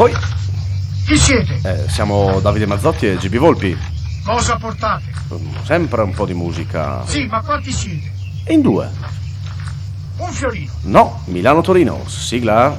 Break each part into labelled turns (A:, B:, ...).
A: Poi
B: Chi siete?
A: eh, siamo Davide Mazzotti e GB Volpi.
B: Cosa portate?
A: Sempre un po' di musica.
B: Sì, ma quanti siete?
A: In due.
B: Un fiorino.
A: No, Milano-Torino. Sigla.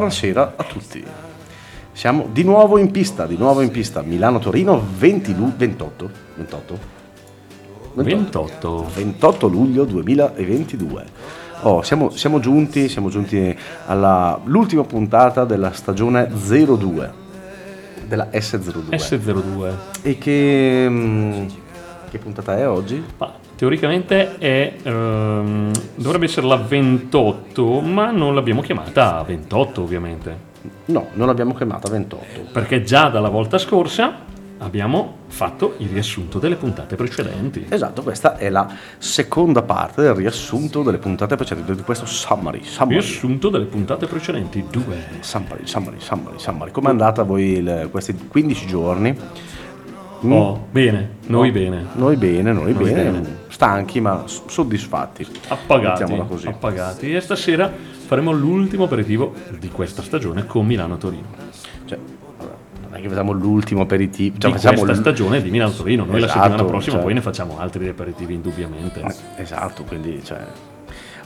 A: Buonasera a tutti. Siamo di nuovo in pista, di nuovo in pista. Milano-Torino 20 lu- 28. 28?
C: 28.
A: 28 luglio 2022. Oh, siamo, siamo giunti, siamo giunti all'ultima puntata della stagione 02 della S02.
C: S02.
A: e che, mm, che puntata è oggi?
C: Ma teoricamente è, ehm, dovrebbe essere la 28, ma non l'abbiamo chiamata 28 ovviamente.
A: No, non l'abbiamo chiamata 28.
C: Perché già dalla volta scorsa abbiamo fatto il riassunto delle puntate precedenti.
A: Esatto, questa è la seconda parte del riassunto delle puntate precedenti di questo summary. Summary,
C: Riassunto delle puntate precedenti, due.
A: summary, summary, summary, summary. Com'è andata voi il- questi 15 giorni? Mm?
C: Oh, bene, noi
A: No.
C: bene.
A: Noi bene, noi,
C: Noi
A: bene.
C: bene.
A: Stanchi ma soddisfatti.
C: Appagati, appagati. E stasera faremo l'ultimo aperitivo di questa stagione con Milano-Torino.
A: Cioè, non è che facciamo l'ultimo aperitivo. Cioè,
C: di
A: facciamo
C: questa
A: l-
C: stagione di Milano-Torino. Noi la
A: Esatto,
C: settimana prossima
A: cioè.
C: poi ne facciamo altri aperitivi indubbiamente.
A: Esatto, quindi cioè...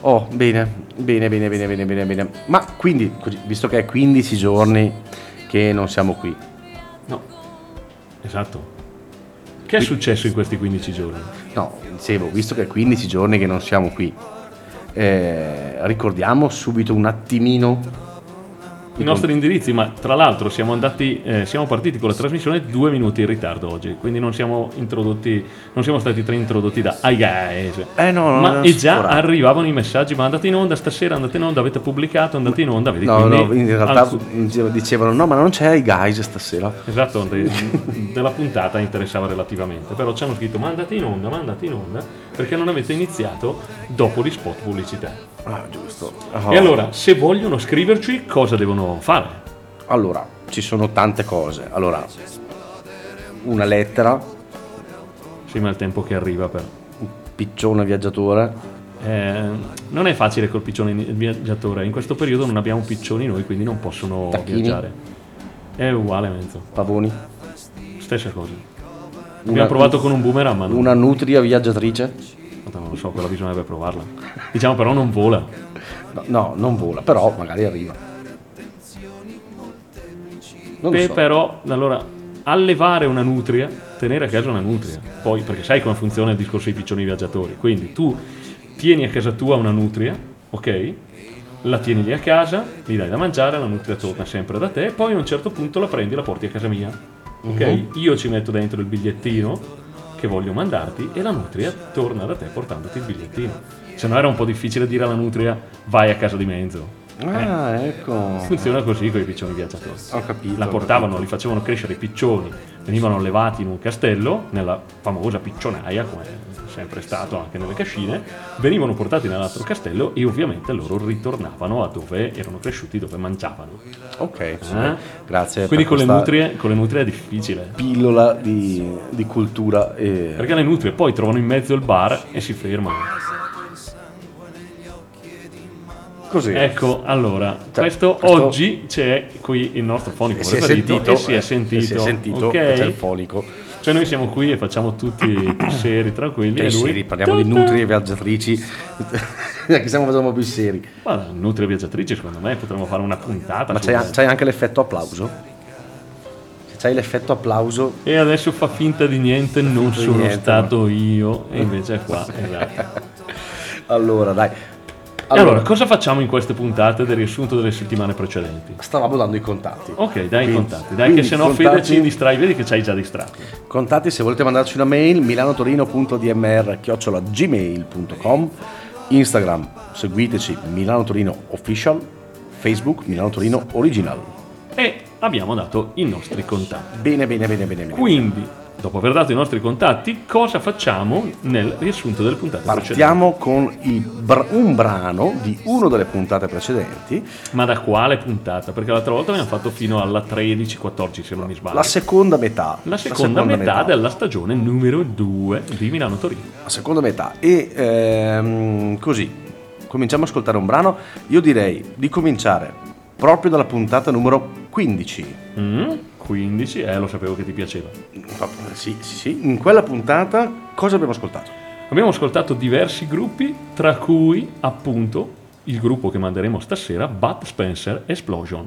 A: Oh, bene, bene, bene, bene, bene, bene, bene. Ma quindi, visto che è 15 giorni che non siamo qui,
C: No, esatto. Che è successo in questi 15 giorni?
A: no, dicevo, visto che è 15 giorni che non siamo qui, eh, ricordiamo subito un attimino
C: I nostri indirizzi, ma tra l'altro siamo andati, eh, siamo partiti con la trasmissione due minuti in ritardo oggi, quindi non siamo introdotti, non siamo stati introdotti da ai guys.
A: Eh no, no,
C: ma e già
A: sforare.
C: arrivavano i messaggi, ma andate in onda stasera, andate in onda, avete pubblicato, andate in onda, vedi?
A: No, no, in realtà
C: alcu-
A: dicevano no, ma non c'è i guys stasera.
C: Esatto, de- della puntata interessava relativamente, però ci hanno scritto ma andate in onda, ma andate in onda, perché non avete iniziato dopo gli spot pubblicità.
A: Ah, giusto.
C: E allora, se vogliono scriverci, cosa devono fare?
A: Allora, ci sono tante cose. Allora, una lettera,
C: Sì, ma il tempo che arriva per...
A: un piccione viaggiatore,
C: Eh, non è facile col piccione viaggiatore, in questo periodo non abbiamo piccioni noi, quindi non possono
A: Tacchini.
C: viaggiare. È uguale mezzo,
A: pavoni,
C: stessa cosa.
A: una,
C: Abbiamo provato con un boomerang, ma non,
A: una nutria viaggiatrice.
C: Non lo so, quella bisognerebbe provarla. Diciamo però non vola.
A: No, no, non vola, però magari arriva. Non
C: Beh,
A: so.
C: però, allora, allevare una nutria, tenere a casa una nutria, poi, perché sai come funziona il discorso dei piccioni viaggiatori, quindi tu tieni a casa tua una nutria, ok? La tieni lì a casa, gli dai da mangiare, la nutria torna sempre da te, poi a un certo punto la prendi e la porti a casa mia, ok?
A: Mhm.
C: Io ci metto dentro il bigliettino che voglio mandarti e la nutria torna da te portandoti il bigliettino. Se no era un po' difficile dire alla nutria vai a casa di mezzo.
A: Ah, ecco.
C: Funziona così con i piccioni viaggiatori
A: Ho capito.
C: la portavano,
A: capito.
C: li facevano crescere i piccioni, venivano allevati in un castello, nella famosa piccionaia, come sempre stato anche nelle cascine, venivano portati nell'altro castello e ovviamente loro ritornavano a dove erano cresciuti, dove mangiavano.
A: Ok.
C: Eh?
A: grazie.
C: Quindi con le, nutrie, con le nutrie è difficile.
A: pillola di, di cultura. E...
C: Perché le nutrie poi trovano in mezzo il bar e si fermano.
A: Così.
C: Ecco, allora,
A: Cioè,
C: questo,
A: questo-
C: oggi c'è qui il nostro fonico
A: E si è
C: preferito
A: sentito,
C: e si è
A: eh,
C: sentito.
A: e si è sentito
C: ok?
A: che c'è il fonico.
C: Cioè noi siamo qui e facciamo tutti seri, tranquilli. E lui...
A: seri, parliamo di nutrie viaggiatrici. che siamo facendo più seri.
C: Guarda, Nutria Viaggiatrice, secondo me potremmo fare una puntata.
A: Ma c'hai, c'hai anche l'effetto applauso? C'hai l'effetto applauso,
C: E adesso fa finta di niente, non sono
A: niente,
C: stato io, e invece è qua. esatto.
A: allora dai.
C: E allora, cosa facciamo in queste puntate del riassunto delle settimane precedenti?
A: stavamo dando i contatti.
C: Ok, dai i contatti, dai
A: quindi
C: che se no
A: contatti-
C: Fede ci distrai, vedi che ci hai già distratto.
A: Contatti se volete mandarci una mail milanotorino.dmr-gmail.com Instagram, seguiteci Milano Torino Official Facebook Milano Torino Original
C: E abbiamo dato i nostri contatti.
A: Bene, bene, bene, bene, bene.
C: Quindi, dopo aver dato i nostri contatti, cosa facciamo nel riassunto delle puntate precedenti?
A: Partiamo con il br- un brano di una delle puntate precedenti,
C: Ma da quale puntata? Perché l'altra volta abbiamo fatto fino alla 13-14, se non mi sbaglio.
A: la seconda metà.
C: La seconda metà della stagione numero 2 di Milano Torino.
A: La seconda metà. E ehm, così, cominciamo a ascoltare un brano. Io direi di cominciare proprio dalla puntata numero 15.
C: Mm, 15, eh, lo sapevo che ti piaceva.
A: Sì, sì, sì. In quella puntata cosa abbiamo ascoltato?
C: Abbiamo ascoltato diversi gruppi, tra cui appunto il gruppo che manderemo stasera, Bud Spencer Explosion.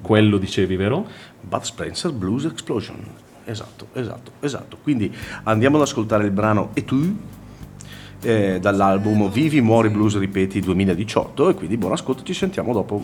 C: Quello dicevi, vero?
A: Bud Spencer Blues Explosion. Esatto, esatto, esatto. Quindi andiamo ad ascoltare il brano E tu eh, dall'album Vivi, Muori, Blues, ripeti 2018 e quindi buon ascolto, ci sentiamo dopo.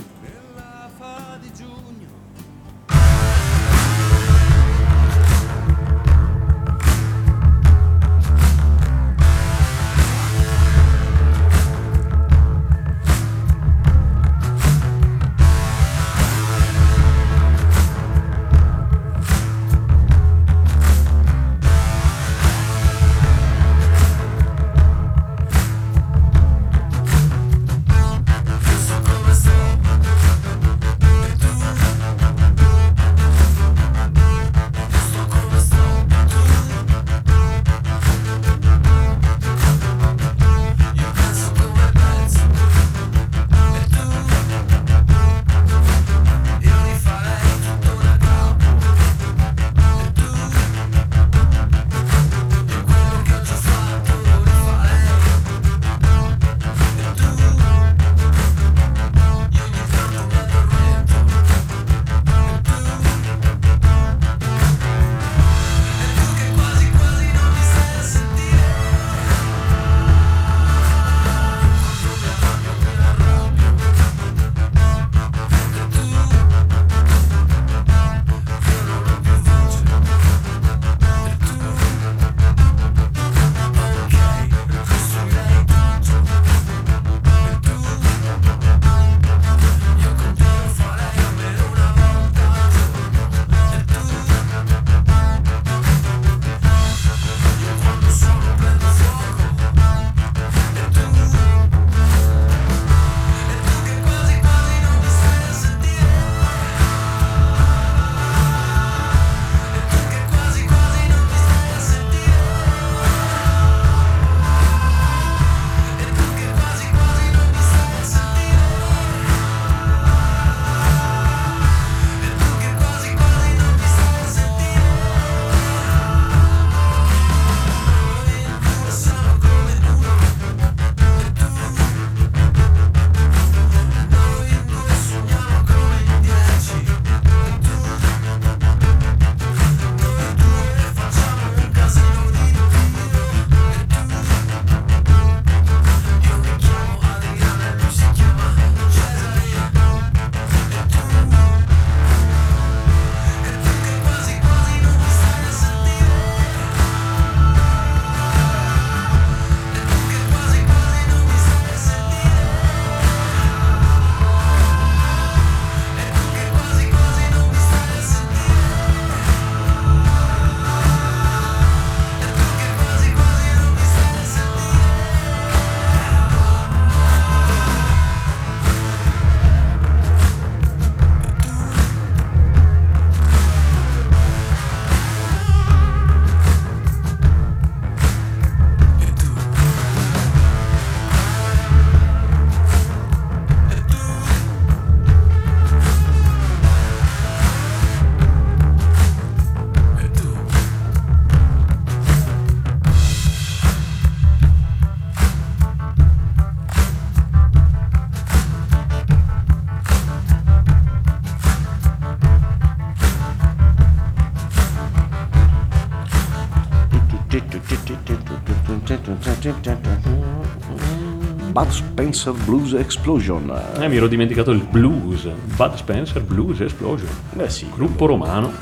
A: Spencer Blues Explosion.
C: Eh, mi ero dimenticato il blues. Bud Spencer Blues Explosion.
A: Eh sì,
C: Gruppo romano.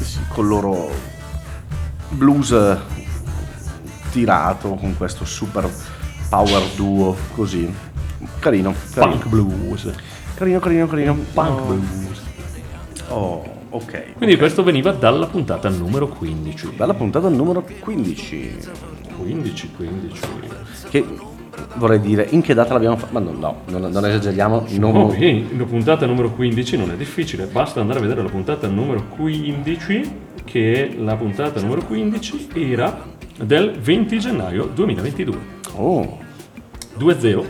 A: sì, con il loro blues tirato con questo super power duo così. Carino, carino.
C: Punk blues.
A: Carino, carino, carino.
C: Punk
A: Oh,
C: blues.
A: Oh, ok.
C: Quindi questo veniva dalla puntata numero 15.
A: Dalla puntata numero 15.
C: 15, 15.
A: Che vorrei dire, in che data l'abbiamo fatta? Ma no, no, non, non esageriamo. Non,
C: Oh, la puntata numero 15 non è difficile, basta andare a vedere la puntata numero 15, che la puntata numero 15 era del 20 gennaio 2022.
A: Oh,
C: 20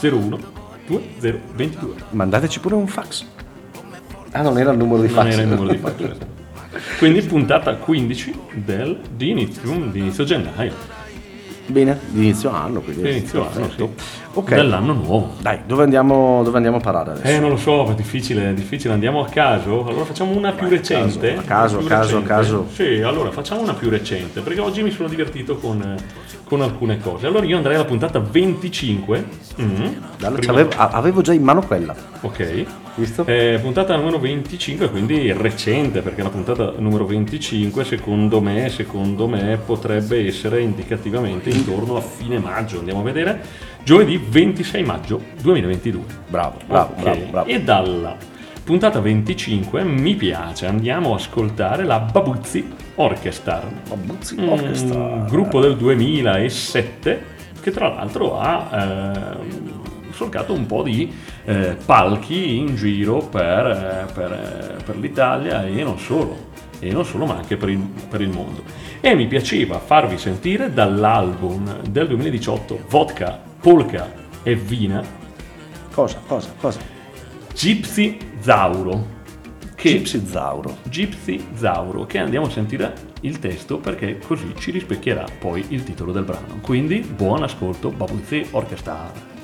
C: 01 20 22.
A: mandateci pure un fax. Ah, non era il numero di fax.
C: Non era il numero di fax. esatto. Quindi puntata 15 del, di, inizio, di inizio gennaio,
A: Bene, di inizio anno. Quindi
C: di inizio anno, sì.
A: Ok,
C: dell'anno nuovo.
A: dai, dove andiamo, dove andiamo a parare adesso?
C: Eh, non lo so, è difficile, è difficile. Andiamo a caso. Allora facciamo una più recente.
A: a caso, a caso, a caso.
C: Sì, allora facciamo una più recente, perché oggi mi sono divertito con, con alcune cose. Allora io andrei alla puntata 25. Mm,
A: Dalla-
C: prima-
A: c'avevo- a- avevo già in mano quella.
C: Ok.
A: Visto?
C: Eh, puntata numero 25, quindi recente, perché la puntata numero 25, secondo me, secondo me, potrebbe essere indicativamente intorno a fine maggio. Andiamo a vedere. Giovedì 26 maggio 2022.
A: Bravo, bravo,
C: Ok.
A: bravo, bravo.
C: E dalla puntata 25 mi piace, andiamo a ascoltare la Babuzzi Orchestra.
A: Babuzzi
C: Un
A: Orchestra.
C: gruppo del 2007 che tra l'altro ha ehm, solcato un po' di eh, palchi in giro per, eh, per, eh, per l'Italia e non solo, e non solo ma anche per il, per il mondo. E mi piaceva farvi sentire dall'album del 2018 Vodka, Polka e Vina
A: Cosa, cosa, cosa?
C: Gypsy Zauro. Che
A: Gypsy Zauro.
C: Gypsy Zauro, che andiamo a sentire il testo perché così ci rispecchierà poi il titolo del brano. Quindi buon ascolto, Babuzzi Orchestra.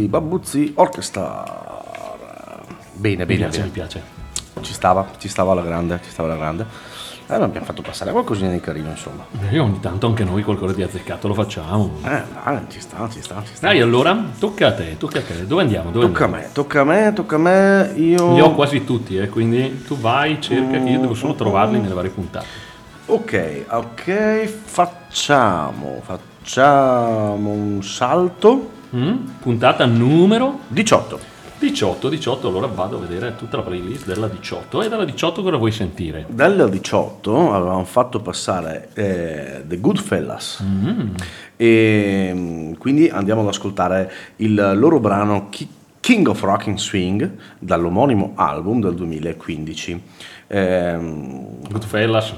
A: Babbuzzi, Babbuzzi, Orchestra. Bene,
C: Mi
A: bene,
C: piace,
A: bene.
C: mi piace.
A: Ci stava, ci stava alla grande, ci stava alla grande. Allora abbiamo fatto passare qualcosina di carino, insomma.
C: E ogni tanto anche noi qualcosa di azzeccato lo facciamo.
A: Eh, dai, ci sta, ci sta, ci sta.
C: Dai, allora, tocca a te, tocca a te. Dove andiamo? Dove
A: Tocca a
C: andiamo?
A: me, tocca a me, tocca a me. Io.
C: Li ho quasi tutti, eh, quindi tu vai, cerca, che io devo solo trovarli nelle varie puntate.
A: Ok, ok, facciamo, facciamo un salto.
C: Mm? Puntata numero
A: 18.
C: 18, 18, allora vado a vedere tutta la playlist della 18 e dalla 18 cosa vuoi sentire?
A: Dal 18 avevamo fatto passare eh, The Goodfellas e mm, quindi andiamo ad ascoltare il loro brano Ki- King of Rocking Swing dall'omonimo album del 2015. Ehm,
C: Goodfellas,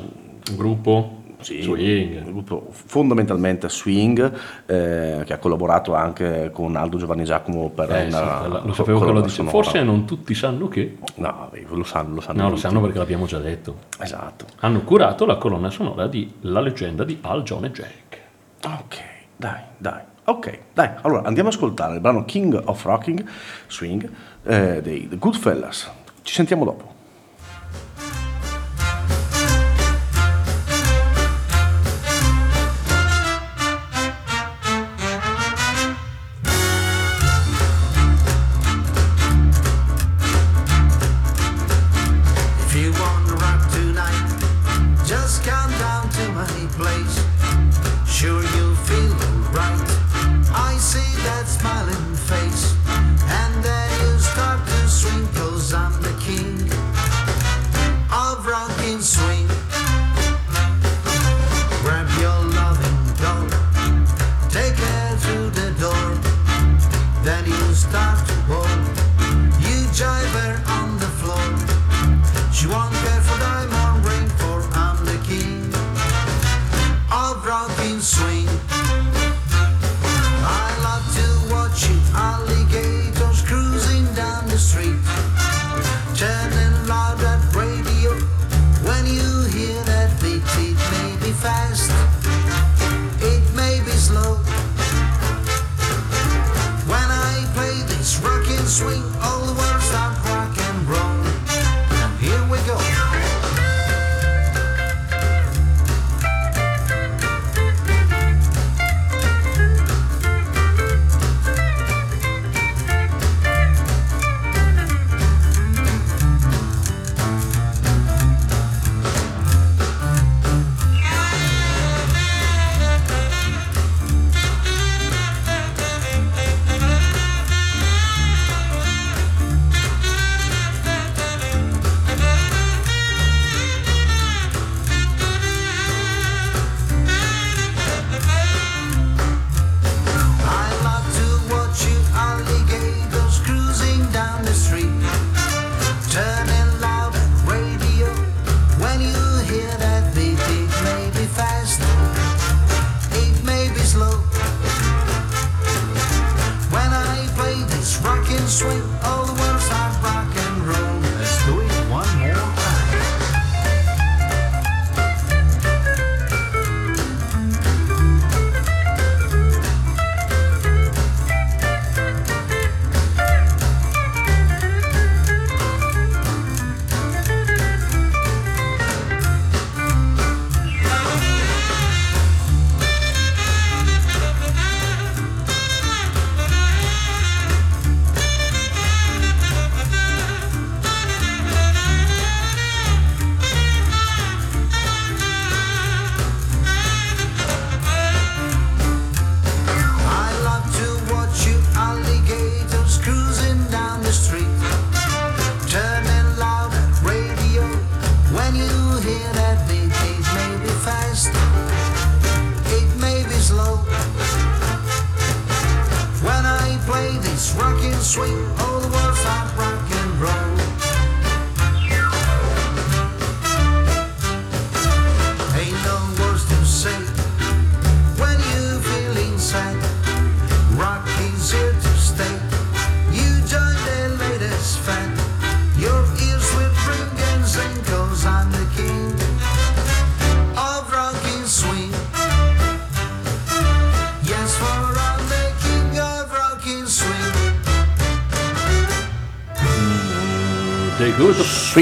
C: gruppo,
A: Sì,
C: swing.
A: un gruppo fondamentalmente swing eh, che ha collaborato anche con Aldo Giovanni Giacomo per
C: Eh, sì,
A: una
C: quella- lo sapevo che lo
A: colonna
C: dicevo.
A: sonora.
C: Forse non tutti sanno che.
A: no, lo sanno, lo sanno
C: No, lo sanno perché l'abbiamo già detto.
A: esatto
C: Hanno curato la colonna sonora di La leggenda di Al John e Jack.
A: ok dai dai ok dai allora andiamo ad ascoltare il brano King of Rocking Swing eh, dei The Goodfellas ci sentiamo dopo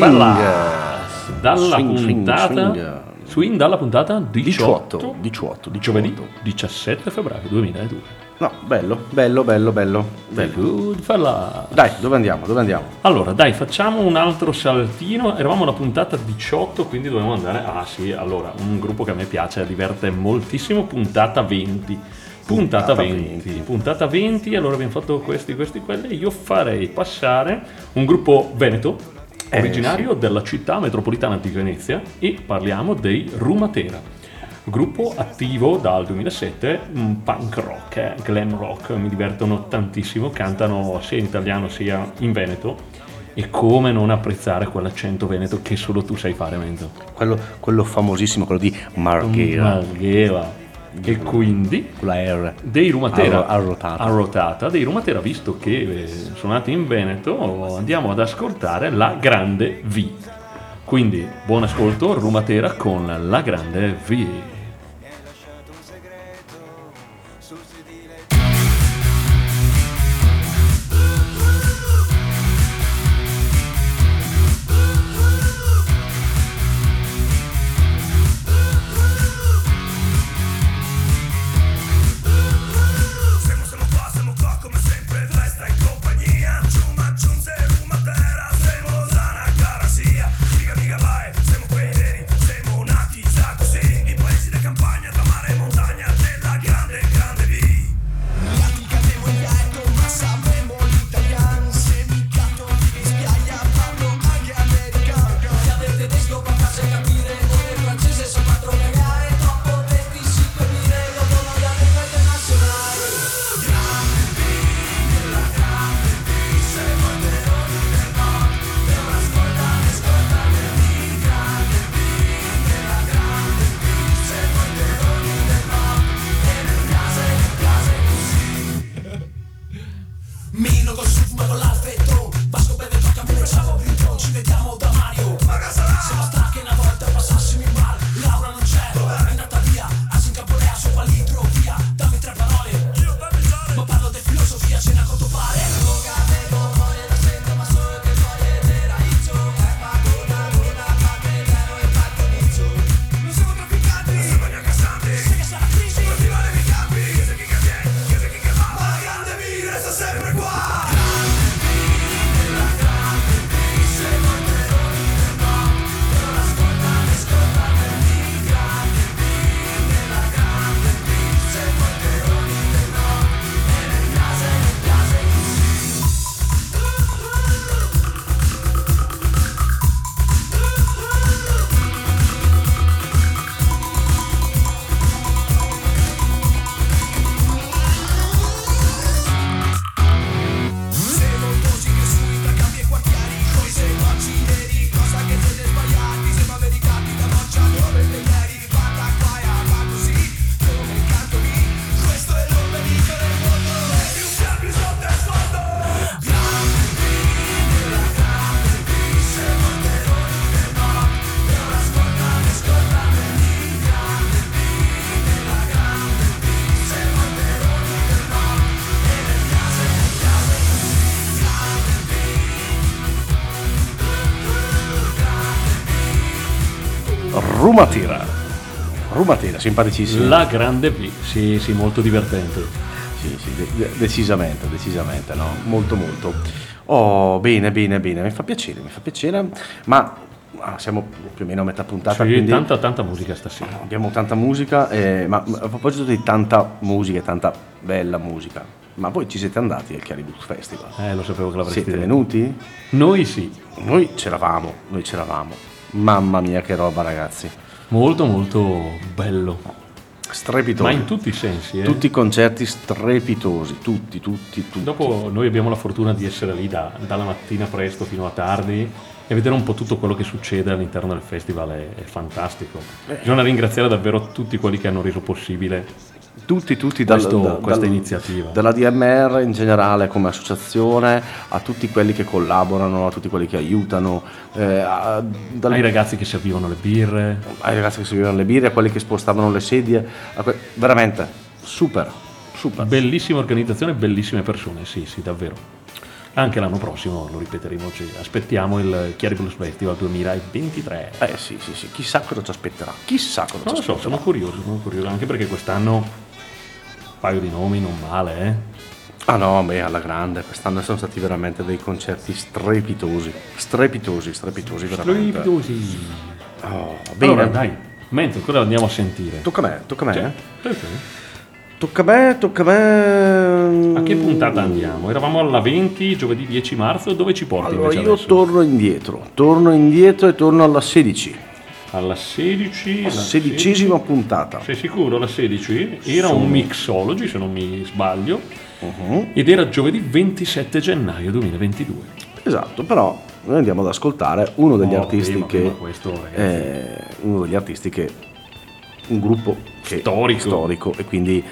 C: fellas. Dalla
A: Swing,
C: puntata
A: swing.
C: swing dalla puntata 18,
A: 18, 18,
C: giovedì
A: 18.
C: 17 febbraio 2002.
A: No, bello, bello, bello, bello. bello.
C: Good.
A: Dai, dove andiamo? Dove andiamo?
C: Allora, dai, facciamo un altro saltino. Eravamo alla puntata 18, quindi dovevamo andare. Ah, sì, allora, un gruppo che a me piace, diverte moltissimo. Puntata 20. Puntata,
A: Puntata
C: 20.
A: 20.
C: Puntata 20. Allora abbiamo fatto questi, questi, quelli. Io farei passare un gruppo veneto,
A: Eh,
C: originario della città metropolitana di Venezia, e parliamo dei Rumatera. Gruppo attivo dal 2007, mm, punk rock, eh, glam rock, mi divertono tantissimo, cantano sia in italiano sia in veneto e come non apprezzare quell'accento veneto che solo tu sai fare, Menzo.
A: Quello, quello famosissimo, quello di Marghera.
C: Marghera. E quindi
A: Con la R.
C: dei Rumatera
A: Arro- arrotata.
C: arrotata, dei Rumatera visto che eh, sono nati in Veneto andiamo ad ascoltare la grande V quindi buon ascolto Rumatera con la grande V
A: Rumatira, simpaticissimo.
C: la grande V sì sì molto divertente
A: Sì, sì, de- de- decisamente, decisamente, no? Molto, molto. Oh, bene, bene, bene, mi fa piacere, mi fa piacere, ma ah, siamo più o meno a metà puntata,
C: Sì,
A: quindi
C: tanta tanta musica stasera
A: abbiamo tanta musica, eh, ma a proposito di tanta musica e tanta bella musica, ma voi ci siete andati al Chiari Blues Festival?
C: eh lo sapevo che l'avresti
A: Siete
C: detto
A: venuti?
C: noi sì
A: Noi c'eravamo, noi c'eravamo. Mamma mia che roba ragazzi,
C: molto molto bello
A: strepitosi.
C: ma in tutti i sensi eh.
A: Tutti i concerti strepitosi, tutti, tutti, tutti.
C: Dopo noi abbiamo la fortuna di essere lì da- dalla mattina presto fino a tardi e vedere un po' tutto quello che succede all'interno del festival è, è fantastico. Bisogna ringraziare davvero tutti quelli che hanno reso possibile
A: tutti, tutti dal-
C: Questo-
A: da-
C: questa
A: dal-
C: iniziativa.
A: Dalla DMR in generale come associazione, a tutti quelli che collaborano, a tutti quelli che aiutano, eh, a- dal-
C: ai ragazzi che servivano le birre.
A: ai ragazzi che servivano le birre, a quelli che spostavano le sedie, que- veramente super, super.
C: Bellissima organizzazione, bellissime persone, sì, sì, davvero. Anche l'anno prossimo lo ripeteremo, ci aspettiamo il Chiari Blues Festival 2023.
A: Eh sì, sì, sì, chissà cosa ci aspetterà. Chissà cosa
C: Non
A: ci
C: lo so,
A: aspetterà.
C: sono curioso, sono curioso, anche perché quest'anno paio di nomi non male, eh.
A: Ah no, beh, alla grande, quest'anno sono stati veramente dei concerti strepitosi. Strepitosi, strepitosi, veramente.
C: Strepitosi.
A: Oh, bene,
C: Allora, dai, mentre cosa andiamo a sentire?
A: tocca a me, tocca a me. Eh?
C: sì, sì.
A: Tocca a me, tocca a me.
C: A che puntata andiamo? Eravamo alla 20, giovedì 10 marzo, dove ci porti
A: Allora io
C: adesso?
A: torno indietro, torno indietro e torno alla 16,
C: Alla 16, la
A: sedicesima puntata.
C: Sei sicuro? La 16? Era un mixology, se non mi sbaglio,
A: Mhm.
C: ed era giovedì 27 gennaio 2022.
A: Esatto, però noi andiamo ad ascoltare uno degli
C: Oh,
A: artisti
C: prima,
A: che
C: prima questo,
A: uno degli artisti che un gruppo che
C: Storico.
A: storico e quindi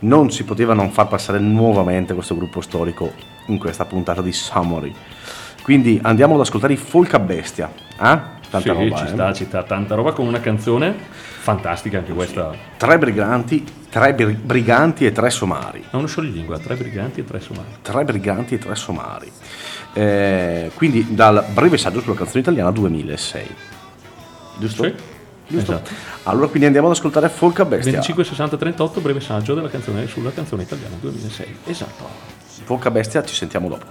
A: non si poteva non far passare nuovamente questo gruppo storico in questa puntata di Summary. Quindi andiamo ad ascoltare i Folk a Bestia. Eh? Tanta
C: Sì,
A: roba,
C: ci
A: eh?
C: sta, ci sta tanta roba con una canzone fantastica anche questa.
A: Tre briganti, tre bri- briganti e tre somari.
C: È uno scioglilingua, tre briganti e tre somari.
A: Tre briganti e tre somari. Eh, quindi dal breve saggio sulla canzone italiana 2006. Giusto?
C: Sì,
A: Giusto?
C: esatto.
A: Allora quindi andiamo ad ascoltare Folk a Bestia.
C: 25, 60, 38, breve saggio della canzone sulla canzone italiana 2006. Esatto.
A: Folk a Bestia, ci sentiamo dopo.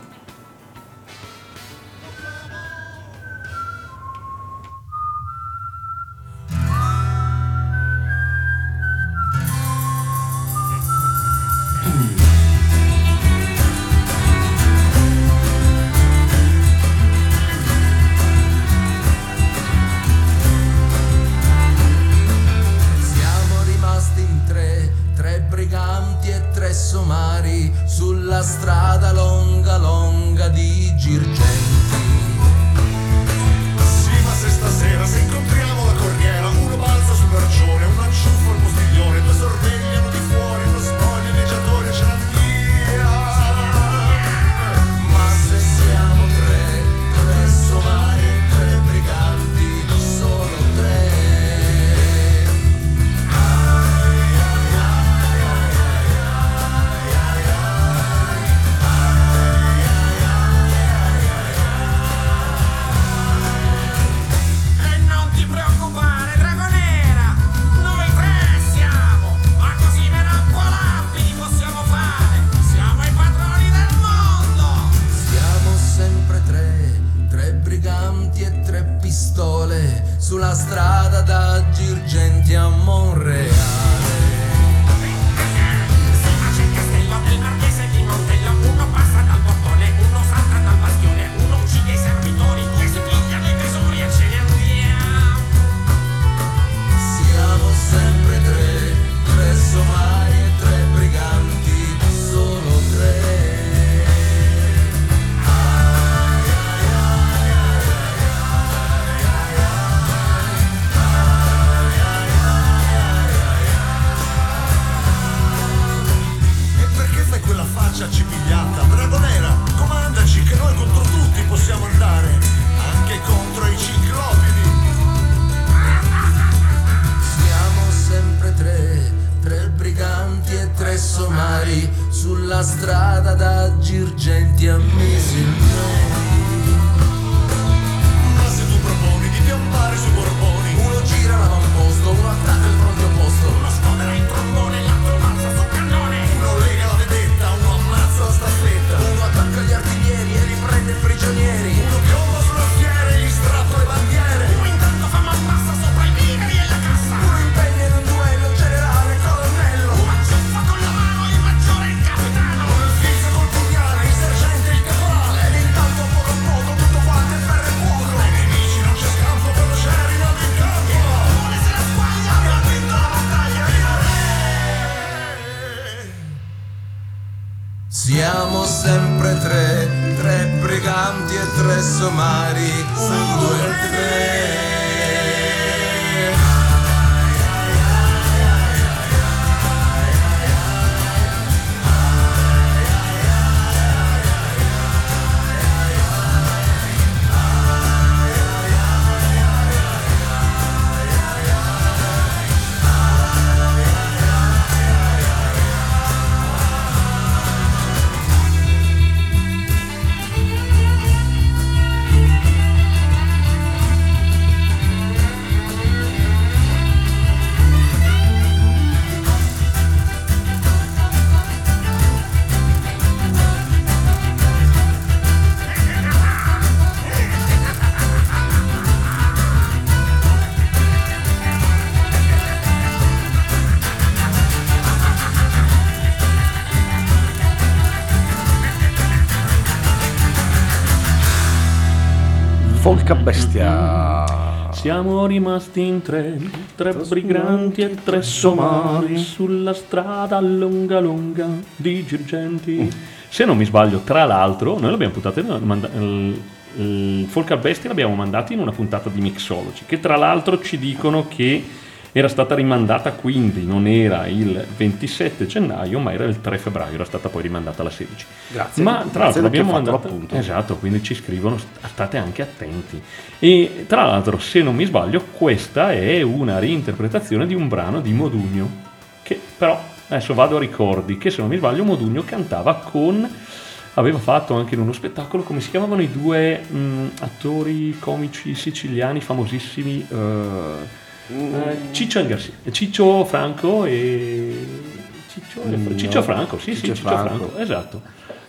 D: Siamo
C: rimasti in tre, tre briganti e tre somari sulla strada lunga lunga di Girgenti. Se non mi sbaglio, tra l'altro, noi l'abbiamo puntata il, il Folk Bestia l'abbiamo mandato in una puntata di Mixology, che tra l'altro ci dicono che era stata rimandata quindi non era il 27 gennaio ma era il 3 febbraio era stata poi rimandata alla 16
A: Grazie.
C: ma tra l'altro l'abbiamo mandata
A: l'appunto.
C: esatto quindi ci scrivono st- state anche attenti e tra l'altro se non mi sbaglio questa è una reinterpretazione di un brano di Modugno che però adesso vado a ricordi che se non mi sbaglio Modugno cantava con aveva fatto anche in uno spettacolo come si chiamavano i due mh, attori comici siciliani famosissimi eh, eh, Ciccio, e Garcia- Ciccio Franco e Ciccio,
A: Mm,
C: Ciccio
A: no.
C: Franco sì
A: Ciccio
C: sì Ciccio
A: Franco.
C: Franco, esatto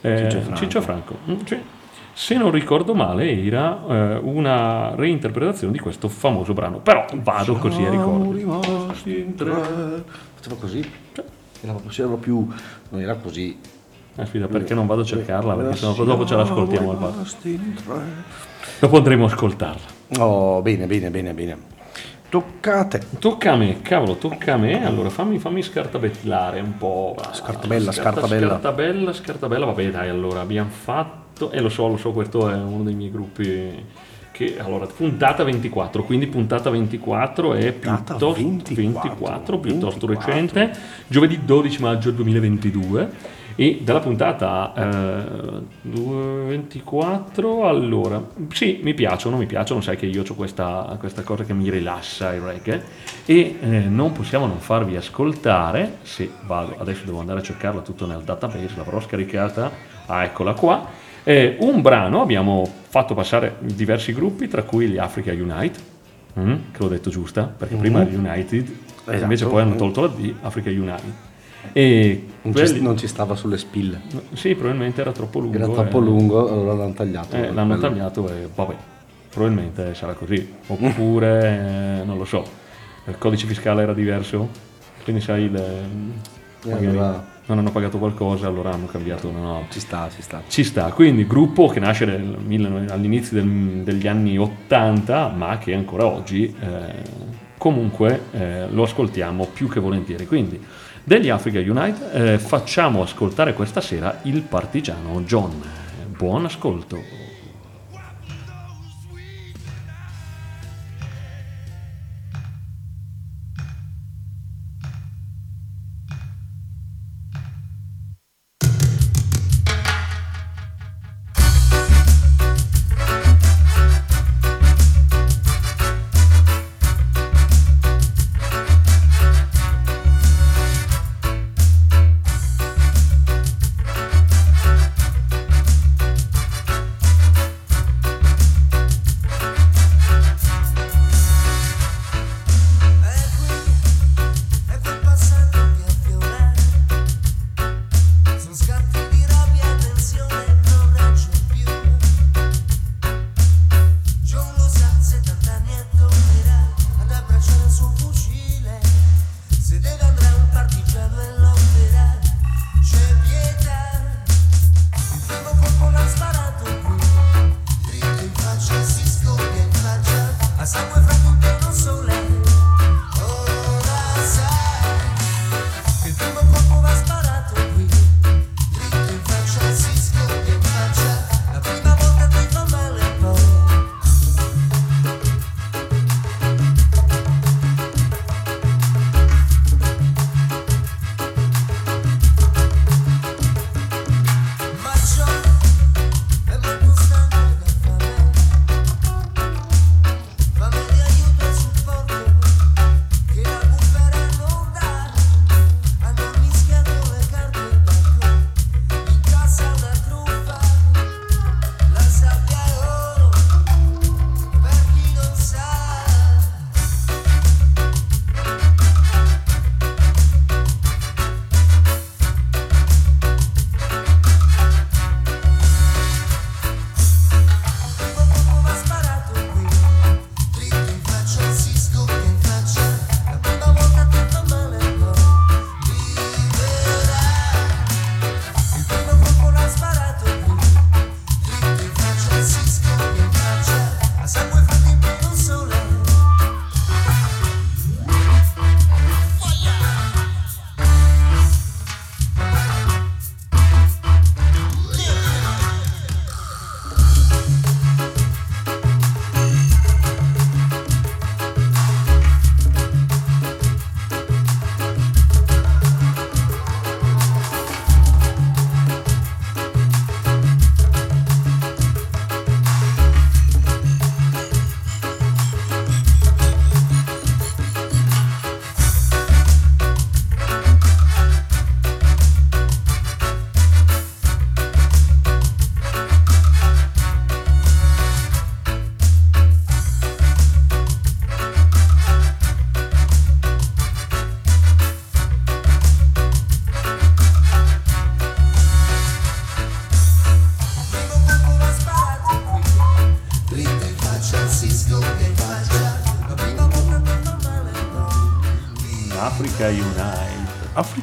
C: Eh,
A: Ciccio Franco.
C: Ciccio Franco Mm, sì. se non ricordo male era eh, una reinterpretazione di questo famoso brano però vado così a
A: Siamo
C: ricordi
A: rimasti in tre. Faceva così? Era, più. Non era così.
C: Aspetta, perché non vado a cercarla perché sennò
A: Siamo
C: dopo ce l'ascoltiamo al bar dopo andremo a ascoltarla
A: Oh, bene, bene, bene, bene. Tocca a te.
C: Tocca a me, cavolo, tocca a me. Allora fammi, fammi scartabellare un po'. va.
A: Scartabella,
C: Scarta-
A: scartabella.
C: Scartabella, scartabella. Vabbè, dai, allora abbiamo fatto. E lo so, lo so, questo è uno dei miei gruppi. Che allora, puntata 24, quindi puntata 24 è piuttosto
A: 24,
C: 24, piuttosto
A: 24.
C: recente, giovedì 12 maggio 2022. E dalla puntata eh, 24, allora, sì, mi piacciono, mi piacciono, sai che io ho questa, questa cosa che mi rilassa il reggae e eh, non possiamo non farvi ascoltare, se vado, adesso devo andare a cercarla tutto nel database, l'avrò scaricata, ah eccola qua, eh, un brano, abbiamo fatto passare diversi gruppi, tra cui gli Africa Unite, mm, che l'ho detto giusta, perché prima era United,
A: Esatto.
C: invece poi hanno tolto la D, Africa Unite. E
A: Non ci,
C: quelli-
A: non ci stava sulle spille.
C: sì, probabilmente era troppo lungo.
A: Era troppo
C: eh.
A: lungo, allora l'hanno tagliato.
C: Eh, l'hanno
A: Quello.
C: tagliato e vabbè, probabilmente sarà così. Oppure, eh, non lo so, il codice fiscale era diverso, quindi sai, il, magari
A: allora-
C: non hanno pagato qualcosa, allora hanno cambiato. No, no.
A: Ci sta, ci sta.
C: Ci sta, quindi gruppo che nasce 19 all'inizio del- degli anni 80, ma che ancora oggi eh, comunque eh, lo ascoltiamo più che volentieri. Quindi degli Africa Unite eh, facciamo ascoltare questa sera il partigiano John. Buon ascolto.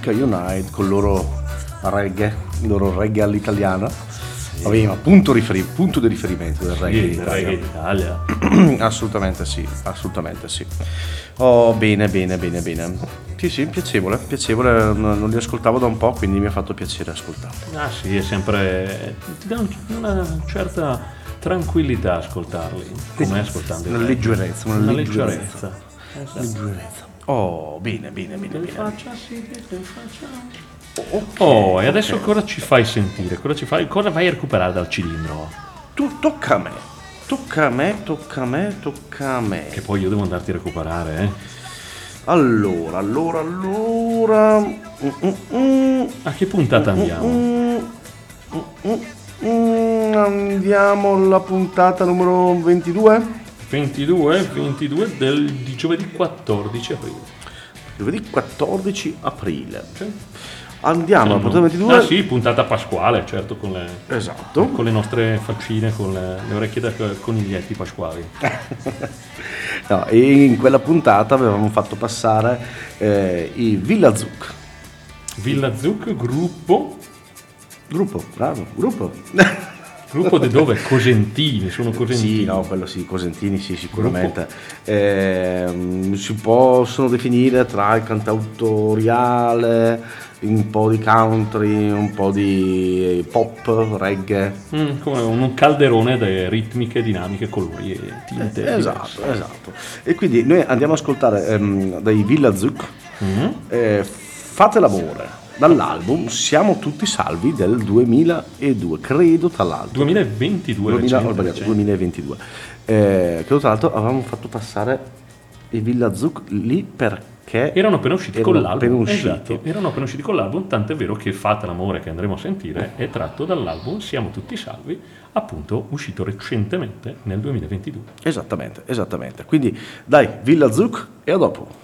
C: Africa Unite
A: con il loro reggae, il loro reggae all'italiana. Vabbè, ma punto, riferi- punto di riferimento del reggae.
C: Sì, reggae d'Italia.
A: assolutamente sì, assolutamente sì. Oh, bene, bene, bene, bene. Sì, sì, piacevole, piacevole, non li ascoltavo da un po', quindi mi ha fatto piacere ascoltarli.
C: Ah sì, è sempre... ti dà un- una certa tranquillità ascoltarli, come ascoltando
A: Una leggerezza, una
C: Una
A: leggerezza.
C: leggerezza.
A: Leggerezza. Oh, bene, bene, bene, bene.
C: faccia sì, faccia. Oh, e adesso cosa ci fai sentire? Cosa, ci fai, cosa vai a recuperare dal cilindro?
A: Tu tocca a me. Tocca a me, tocca a me, tocca a me.
C: Che poi io devo andarti a recuperare, eh?
A: Allora, allora, allora. Mm, mm, mm,
C: A che puntata andiamo?
A: mm, mm, mm, mm, Andiamo alla puntata numero 22.
C: 22, 22 del di giovedì 14 aprile.
A: Giovedì 14 aprile. Andiamo alla puntata
C: Ah
A: 22.
C: sì, puntata pasquale, certo, con le,
A: Esatto.
C: con le nostre faccine, con le, le orecchie da coniglietti pasquali.
A: No, e in quella puntata avevamo fatto passare eh, i Villa Zuc.
C: Villa Zuc, gruppo,
A: Gruppo, bravo, gruppo.
C: gruppo di dove? Cosentini, sono cosentini.
A: Sì, no, quello sì, Cosentini sì, sicuramente. Ehm, si possono definire tra il cantautoriale, un po' di country, un po' di pop, reggae.
C: Mm, come un calderone di ritmiche, dinamiche, colori e tinte.
A: Esatto, esatto. E quindi noi andiamo ad ascoltare ehm, dai Villa Zuc,
C: Mm.
A: eh, Fate l'amore, dall'album Siamo tutti salvi del 2002, credo tra l'altro.
C: 2022
A: 2000, ho
C: recente,
A: sbagliato,
C: recente.
A: 2022. Eh, credo tra l'altro avevamo fatto passare i Villa Zuc lì perché
C: Erano appena usciti
A: erano
C: con l'album.
A: appena usciti.
C: Esatto, erano appena usciti con l'album, tant'è vero che Fate l'amore che andremo a sentire è tratto dall'album Siamo tutti salvi, appunto uscito recentemente nel 2022.
A: Esattamente, esattamente. Quindi dai, Villa Zuc e a dopo.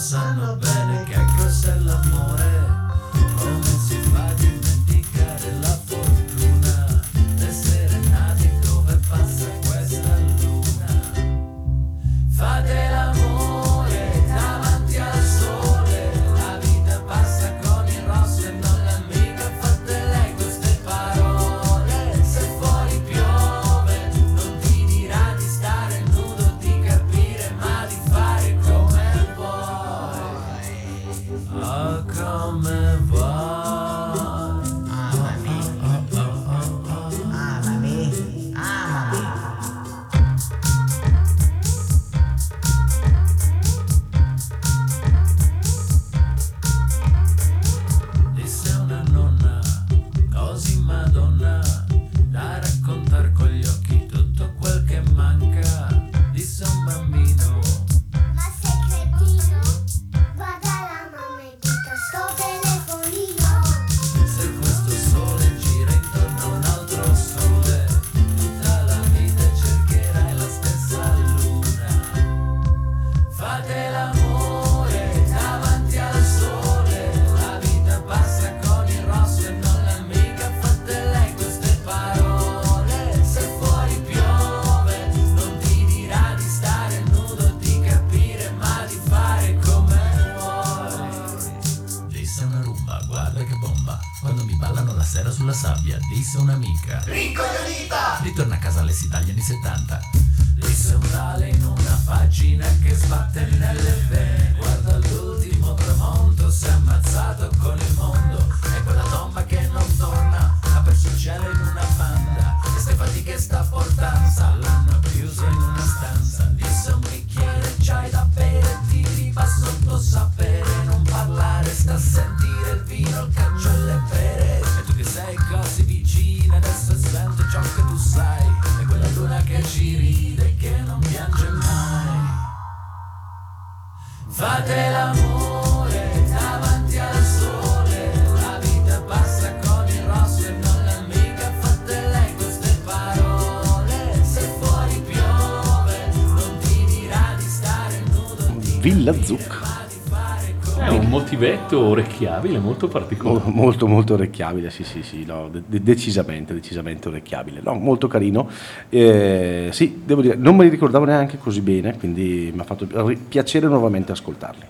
E: Sanno bene che cos'è l'amore.
A: Villa Zuc.
F: È un motivetto orecchiabile molto particolare.
A: Mo- Molto molto orecchiabile, sì sì sì, no, de- de- decisamente, decisamente orecchiabile, no, molto carino. Eh, sì, devo dire, non me li ricordavo neanche così bene, quindi mi ha fatto pi- piacere nuovamente ascoltarli.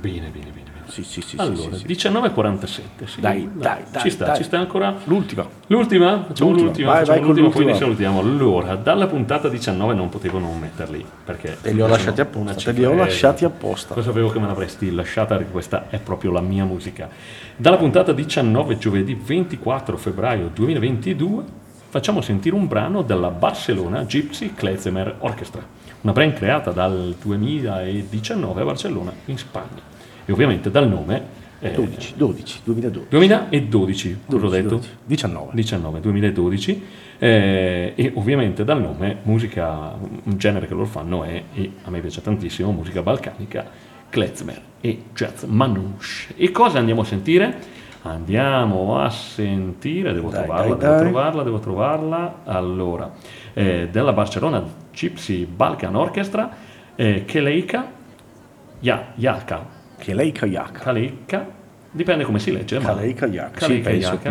F: Bene, bene, bene.
A: Sì, sì, sì,
F: Allora,
A: sì, sì.
F: 1947. Sì,
A: Dai, dai, dai,
F: Ci sta,
A: dai.
F: ci sta ancora.
A: L'ultima.
F: L'ultima? Facciamo
A: L'ultima.
F: l'ultima,
A: Vai,
F: facciamo
A: vai
F: l'ultima, poi
A: l'ultima.
F: salutiamo. Allora, dalla puntata 19 non potevo non metterli perché
A: Te li ho lasciati apposta, te li ho
F: cifra-
A: lasciati apposta.
F: Lo sapevo che me l'avresti lasciata perché questa è proprio la mia musica. Dalla puntata 19, giovedì 24 febbraio 2022, facciamo sentire un brano della Barcellona Gypsy Klezmer Orchestra, una band creata dal 2019 a Barcellona, in Spagna. E ovviamente dal nome... eh,
A: 12, 12, 2012.
F: 2012, cosa ho detto?
A: 12, 19.
F: 19, 2012 eh, e ovviamente dal nome musica, un genere che loro fanno è, e a me piace tantissimo, musica balcanica, klezmer e jazz manouche. E cosa andiamo a sentire? Andiamo a sentire, devo
A: Dai,
F: trovarla,
A: dai,
F: devo
A: dai.
F: trovarla, devo trovarla. Allora, eh, della Barcellona Gypsy Balkan Orchestra, eh, Keleika Ya- Yaka,
A: Che lei kayak.
F: Kaleika, dipende come si legge,
A: Kalei kayak,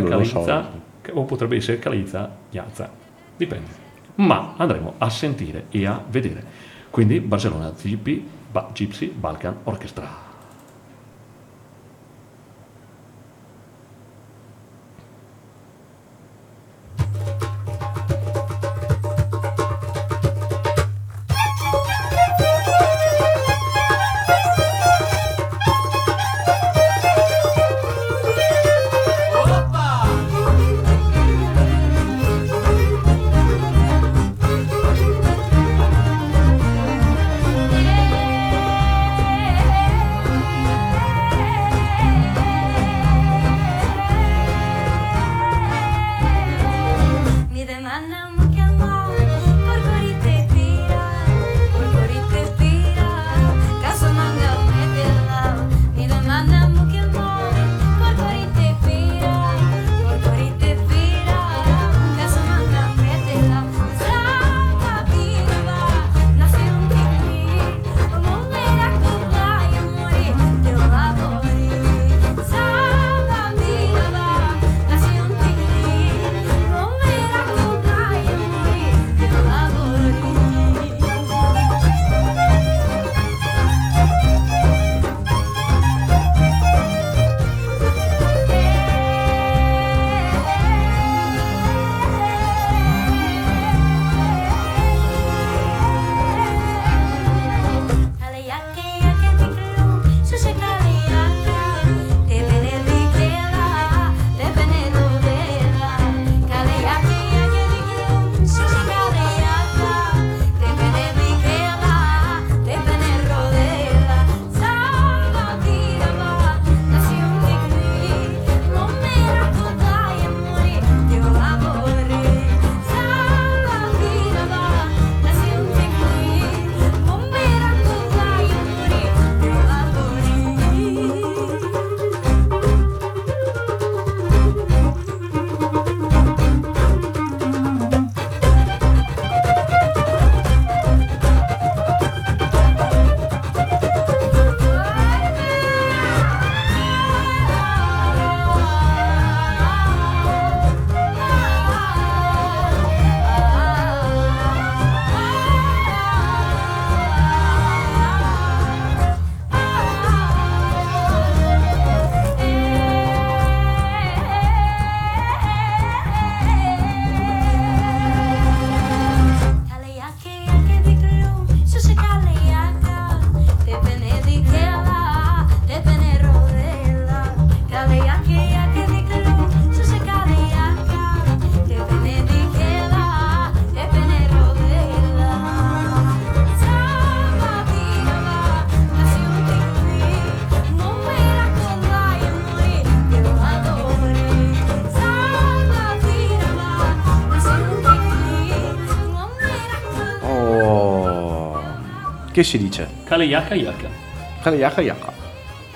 A: lo so.
F: Kaleitza, o potrebbe essere Kaleitza Yazza, dipende. Ma andremo a sentire e a vedere. Quindi Barcellona Gypsy, Ba- Gypsy Balkan Orchestra.
A: Che si dice?
F: Kaleyaka Yaka.
A: Kayak kayak.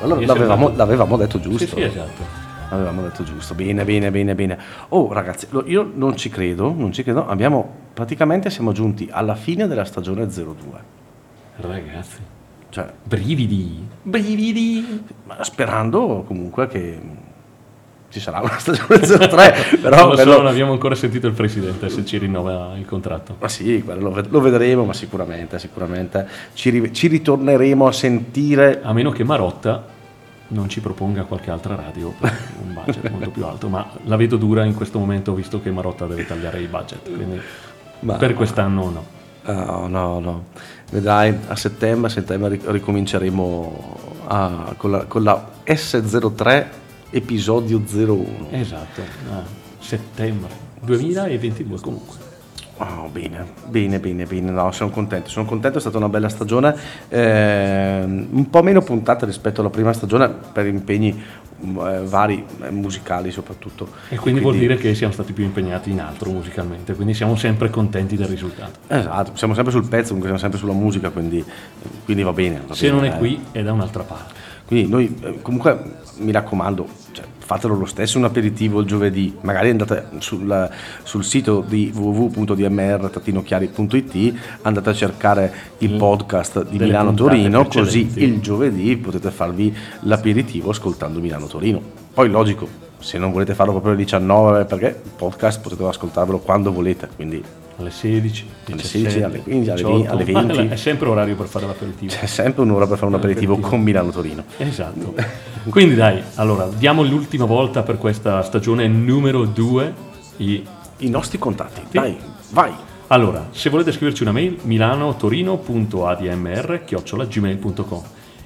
A: Allora
F: Mi è
A: l'avevamo, l'avevamo detto giusto.
F: Sì, sì, esatto.
A: Avevamo detto giusto. Bene, bene, bene, bene. Oh, ragazzi, io non ci credo, non ci credo. Abbiamo praticamente siamo giunti alla fine della stagione 02.
F: Ragazzi,
A: Cioè,
C: Brividi. Brividi.
A: sperando comunque che ci sarà una stagione 03, però
C: non, so,
A: quello-
C: non abbiamo ancora sentito il presidente se ci rinnova il contratto.
A: Ma sì, lo, ved- lo vedremo, ma sicuramente, sicuramente ci, ri- ci ritorneremo a sentire.
C: A meno che Marotta non ci proponga qualche altra radio per un budget molto più alto, ma la vedo dura in questo momento visto che Marotta deve tagliare i budget, quindi
A: Ma-
C: per quest'anno no.
A: No, no, no. Vedrai, a settembre, a settembre ric- ricominceremo a- con, la, con la S03 episodio 01.
C: Esatto, ah, settembre 2022 comunque.
A: Oh, bene, bene, bene, bene, no, sono contento, sono contento, è stata una bella stagione, ehm, un po' meno puntata rispetto alla prima stagione per impegni mm, eh, vari, eh, musicali soprattutto.
C: E quindi, vuol dire che siamo stati più impegnati in altro musicalmente, quindi siamo sempre contenti del risultato.
A: Esatto, siamo sempre sul pezzo, comunque siamo sempre sulla musica, quindi, quindi va bene. va
C: Se
A: bene,
C: non è
A: eh.
C: qui è da un'altra parte.
A: Quindi noi eh, comunque mi raccomando, cioè, fatelo lo stesso un aperitivo il giovedì, magari andate sul, sul sito di www.dmr-chiari.it, andate a cercare il podcast di
C: delle
A: Milano
C: puntate
A: Torino, così il giovedì potete farvi l'aperitivo ascoltando Milano Torino. Poi logico, se non volete farlo proprio alle 19, perché il podcast potete ascoltarvelo quando volete, quindi
C: Alle 16,
A: Alle
C: 17,
A: 16, alle 15, alle
C: 18,
A: 20, alle 20.
C: È sempre orario per fare l'aperitivo.
A: c'è sempre un'ora per fare un aperitivo
C: Aperitivo.
A: con Milano Torino.
C: Esatto. Quindi dai, allora, diamo l'ultima volta per questa stagione numero 2 i
A: I nostri contatti, dai, vai!
C: Allora, se volete scriverci una mail, milanotorino.admr.gmail.com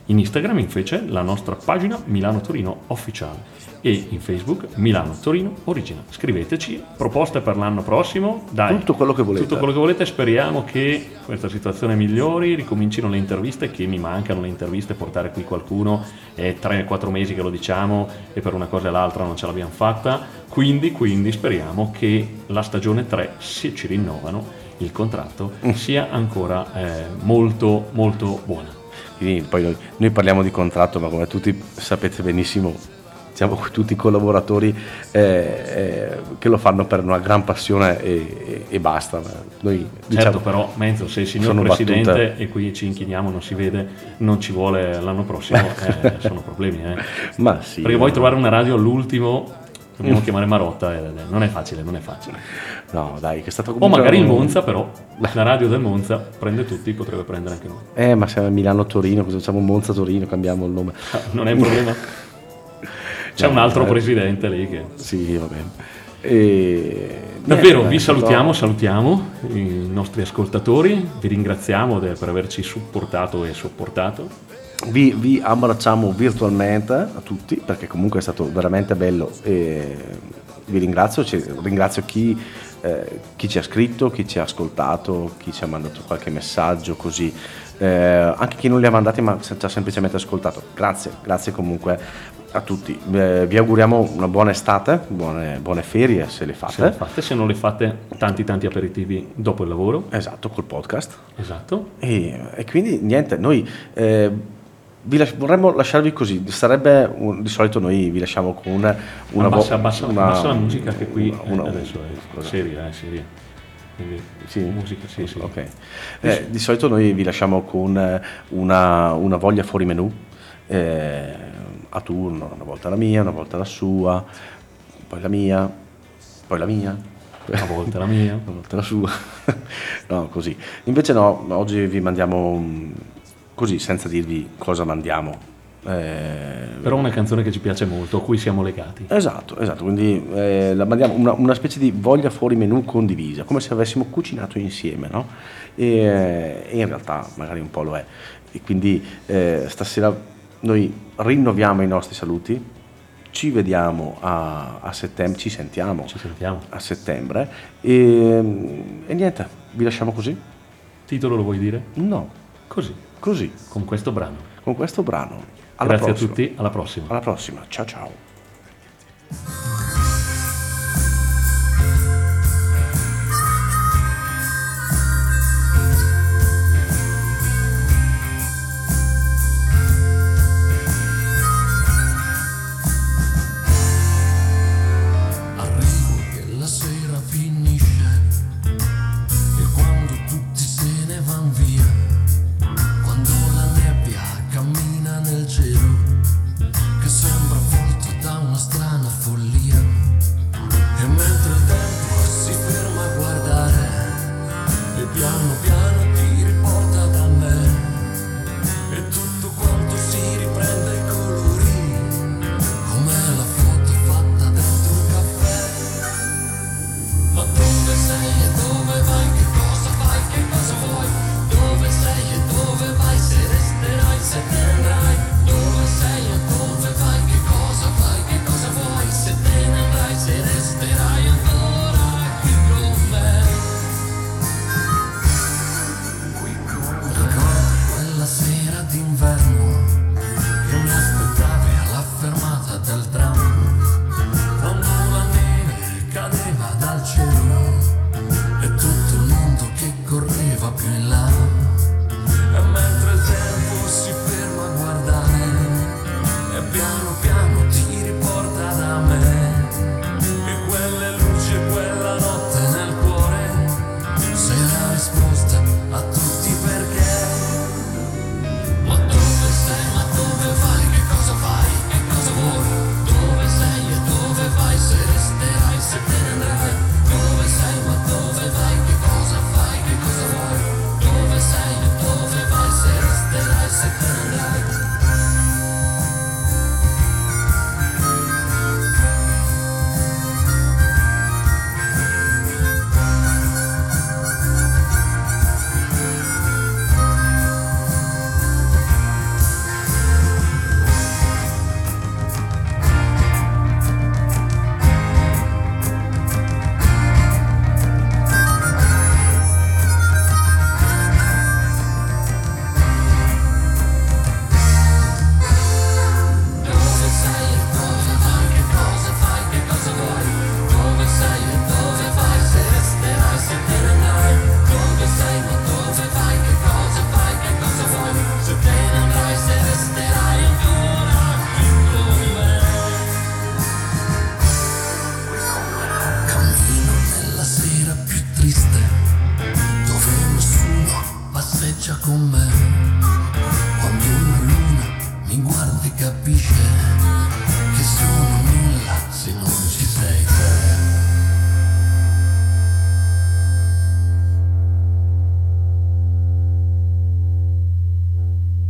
C: In Instagram invece la nostra pagina Milano Torino Officiale e in Facebook Milano Torino Original. Scriveteci proposte per l'anno prossimo, dai.
A: Tutto quello che volete.
C: Tutto quello che volete, speriamo che questa situazione migliori, ricomincino le interviste, che mi mancano le interviste, portare qui qualcuno, è 3-4 mesi che lo diciamo e per una cosa e l'altra non ce l'abbiamo fatta, quindi, quindi speriamo che la stagione 3, se ci rinnovano il contratto,
A: Mm.
C: sia ancora eh, molto molto buona.
A: Quindi poi noi, noi parliamo di contratto, ma come tutti sapete benissimo, siamo tutti collaboratori eh, eh, che lo fanno per una gran passione e, e- e basta. Noi diciamo,
C: Certo, però, Menzo, se il signor Presidente,
A: battute.
C: e qui ci inchiniamo, non si vede, non ci vuole l'anno prossimo, eh, sono problemi. Eh.
A: Ma sì.
C: Perché vuoi trovare una radio all'ultimo, dobbiamo chiamare Marotta, e non è facile, non è facile.
A: No, dai, che è stato
C: O
A: comunque
C: magari il Monza, però, la radio del Monza prende tutti, potrebbe prendere anche noi.
A: Eh, ma siamo a Milano-Torino, cosa facciamo? Monza-Torino, cambiamo il nome.
C: Ah, Non è un problema. C'è
A: No,
C: un altro
A: eh.
C: presidente lì che...
A: Sì, va bene. E...
C: Davvero,
A: niente,
C: vi salutiamo, salutiamo i nostri ascoltatori, vi ringraziamo per averci supportato e sopportato.
A: Vi, vi abbracciamo virtualmente a tutti perché comunque è stato veramente bello e vi ringrazio, ringrazio chi, eh, chi ci ha scritto, chi ci ha ascoltato, chi ci ha mandato qualche messaggio così, Eh, anche chi non li ha mandati ma ci ha semplicemente ascoltato. Grazie, grazie comunque a tutti. Eh, vi auguriamo una buona estate, buone, buone ferie se le fate.
C: Se le fate, se non le fate, tanti tanti aperitivi dopo il lavoro.
A: Esatto, col podcast.
C: Esatto.
A: E, e quindi niente, noi eh, vi las- vorremmo lasciarvi così. Sarebbe un- di solito noi vi lasciamo con una, una
C: Abbassa, abbassa,
A: una-
C: abbassa la musica che qui
A: una-
C: eh, adesso è seria, è seria. Quindi,
A: Sì.
C: musica, sì, sì.
A: Ok. Eh, di solito noi vi lasciamo con eh, una, una voglia fuori menù eh, a turno, una volta la mia, una volta la sua, poi la mia, poi la mia.
C: Una volta la mia.
A: Una volta la sua. no, così. Invece no, oggi vi mandiamo così, senza dirvi cosa mandiamo. Eh,
C: Però una canzone che ci piace molto, a cui siamo legati.
A: Esatto, esatto, quindi eh, la mandiamo una, una specie di voglia fuori menù condivisa, come se avessimo cucinato insieme, no? E, e in realtà magari un po' lo è. E quindi eh, stasera noi rinnoviamo i nostri saluti, ci vediamo a, a settembre, ci sentiamo
C: Ci sentiamo.
A: a settembre e, e niente, vi lasciamo così?
C: Titolo lo vuoi dire?
A: No,
C: Così,
A: così,
C: con questo brano.
A: con questo brano. Alla
C: Grazie
A: prossima.
C: a tutti, alla prossima.
A: Alla prossima, ciao ciao.